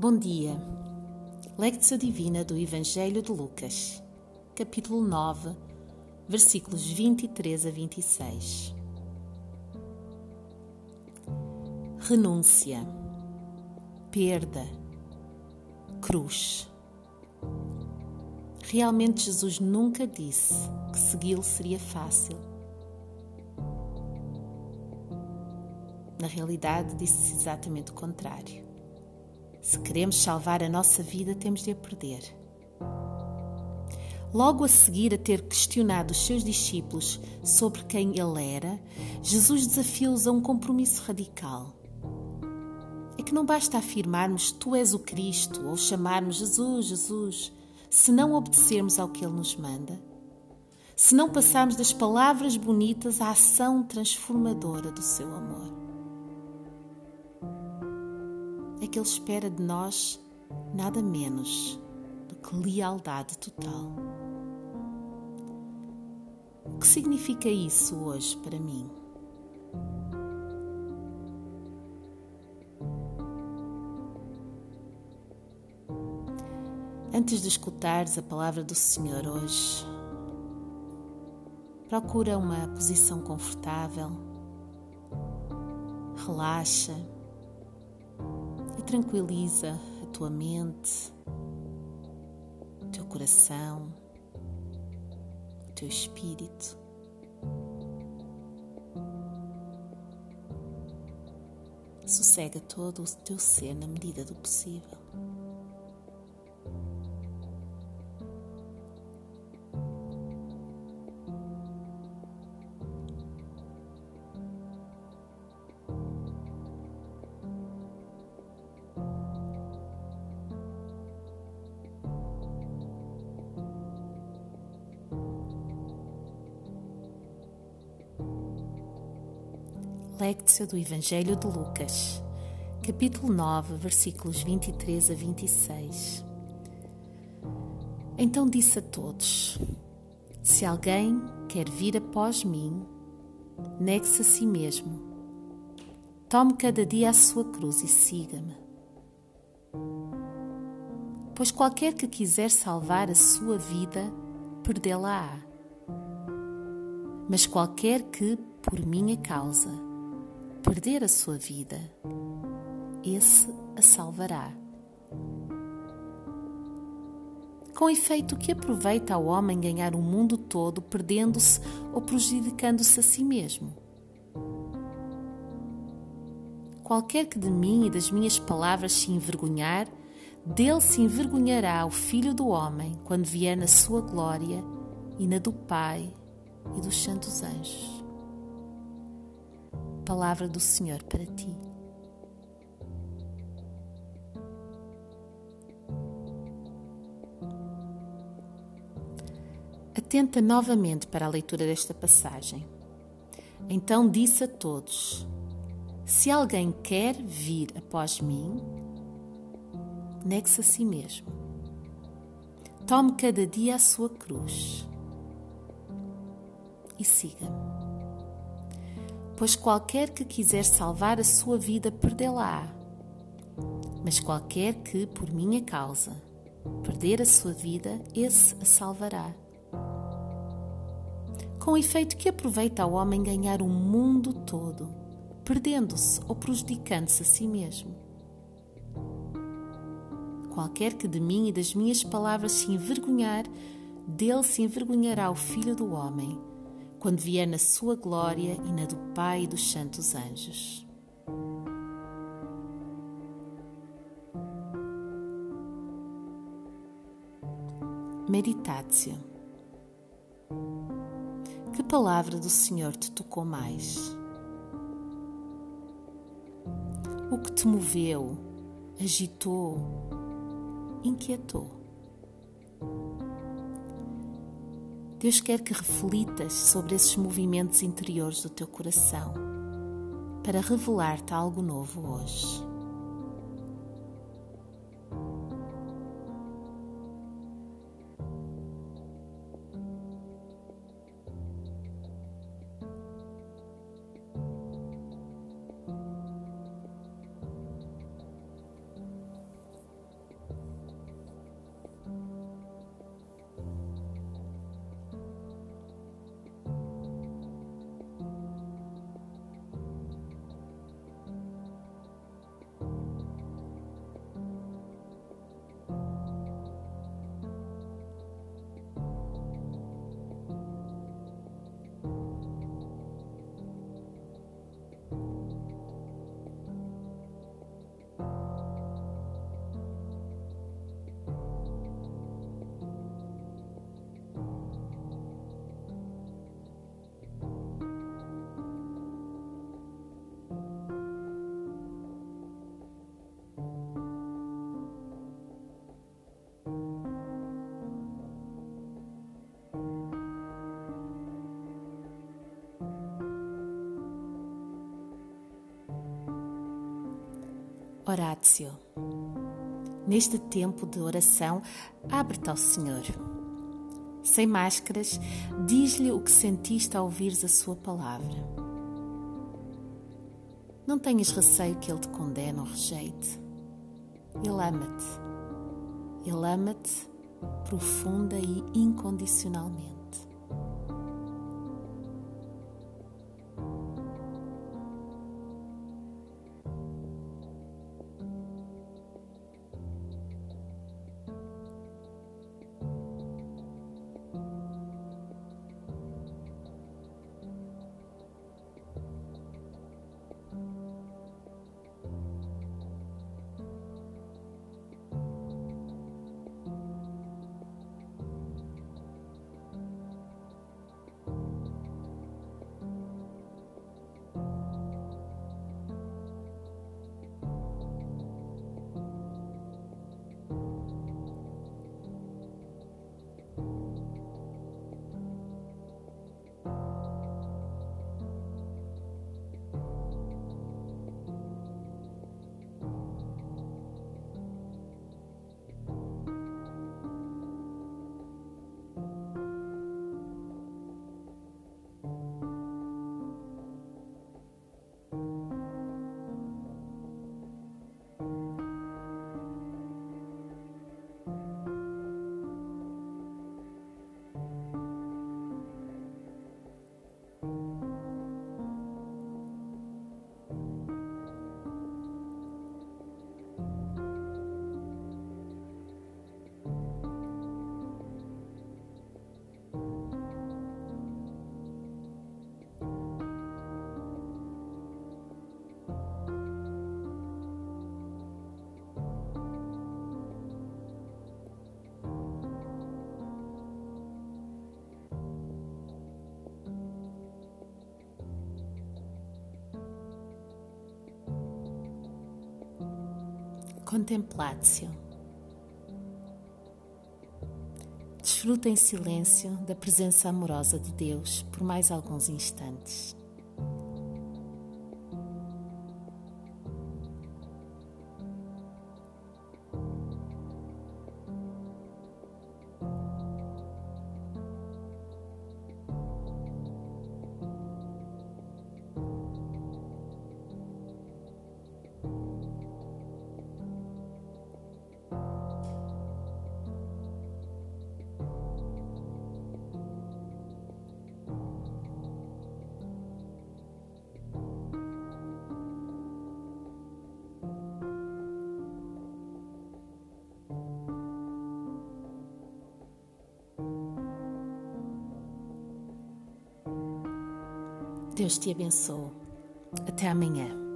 Bom dia. Lectio Divina do Evangelho de Lucas, capítulo 9, versículos 23 a 26. Renúncia, perda, cruz. Realmente Jesus nunca disse que segui-lo seria fácil. Na realidade, disse exatamente o contrário. Se queremos salvar a nossa vida, temos de a perder. Logo a seguir a ter questionado os seus discípulos sobre quem ele era, Jesus desafiou-os a um compromisso radical. É que não basta afirmarmos Tu és o Cristo ou chamarmos Jesus, Jesus, se não obedecermos ao que Ele nos manda, se não passarmos das palavras bonitas à ação transformadora do Seu amor é que Ele espera de nós nada menos do que lealdade total. O que significa isso hoje para mim? Antes de escutares a palavra do Senhor hoje, procura uma posição confortável, relaxa tranquiliza a tua mente, o teu coração, o teu espírito. Sossega todo o teu ser na medida do possível. Lectio do Evangelho de Lucas, capítulo 9, versículos 23 a 26. Então disse a todos: Se alguém quer vir após mim, negue-se a si mesmo. Tome cada dia a sua cruz e siga-me. Pois qualquer que quiser salvar a sua vida, perdê-la-á. Mas qualquer que, por minha causa, perder a sua vida, esse a salvará. Com efeito, que aproveita ao homem ganhar o mundo todo perdendo-se ou prejudicando-se a si mesmo? Qualquer que de mim e das minhas palavras se envergonhar, dele se envergonhará o Filho do Homem quando vier na sua glória e na do Pai e dos santos anjos palavra do Senhor para ti. Atenta novamente para a leitura desta passagem. Então disse a todos: Se alguém quer vir após mim, negue-se a si mesmo. Tome cada dia a sua cruz e siga-me pois qualquer que quiser salvar a sua vida perdê-la-á. Mas qualquer que, por minha causa, perder a sua vida, esse a salvará. Com efeito que aproveita ao homem ganhar o mundo todo, perdendo-se ou prejudicando-se a si mesmo. Qualquer que de mim e das minhas palavras se envergonhar, dele se envergonhará o Filho do Homem quando vier na sua glória e na do Pai e dos santos anjos. Meditácio. Que palavra do Senhor te tocou mais? O que te moveu, agitou, inquietou? Deus quer que reflitas sobre esses movimentos interiores do teu coração para revelar-te algo novo hoje. Horácio. Neste tempo de oração, abre-te ao Senhor. Sem máscaras, diz-lhe o que sentiste ao ouvires a sua palavra. Não tenhas receio que ele te condene ou rejeite. Ele ama-te. Ele ama-te profunda e incondicionalmente. Contemplatio. Desfruta em silêncio da presença amorosa de Deus por mais alguns instantes. Deus te abençoe. Até amanhã.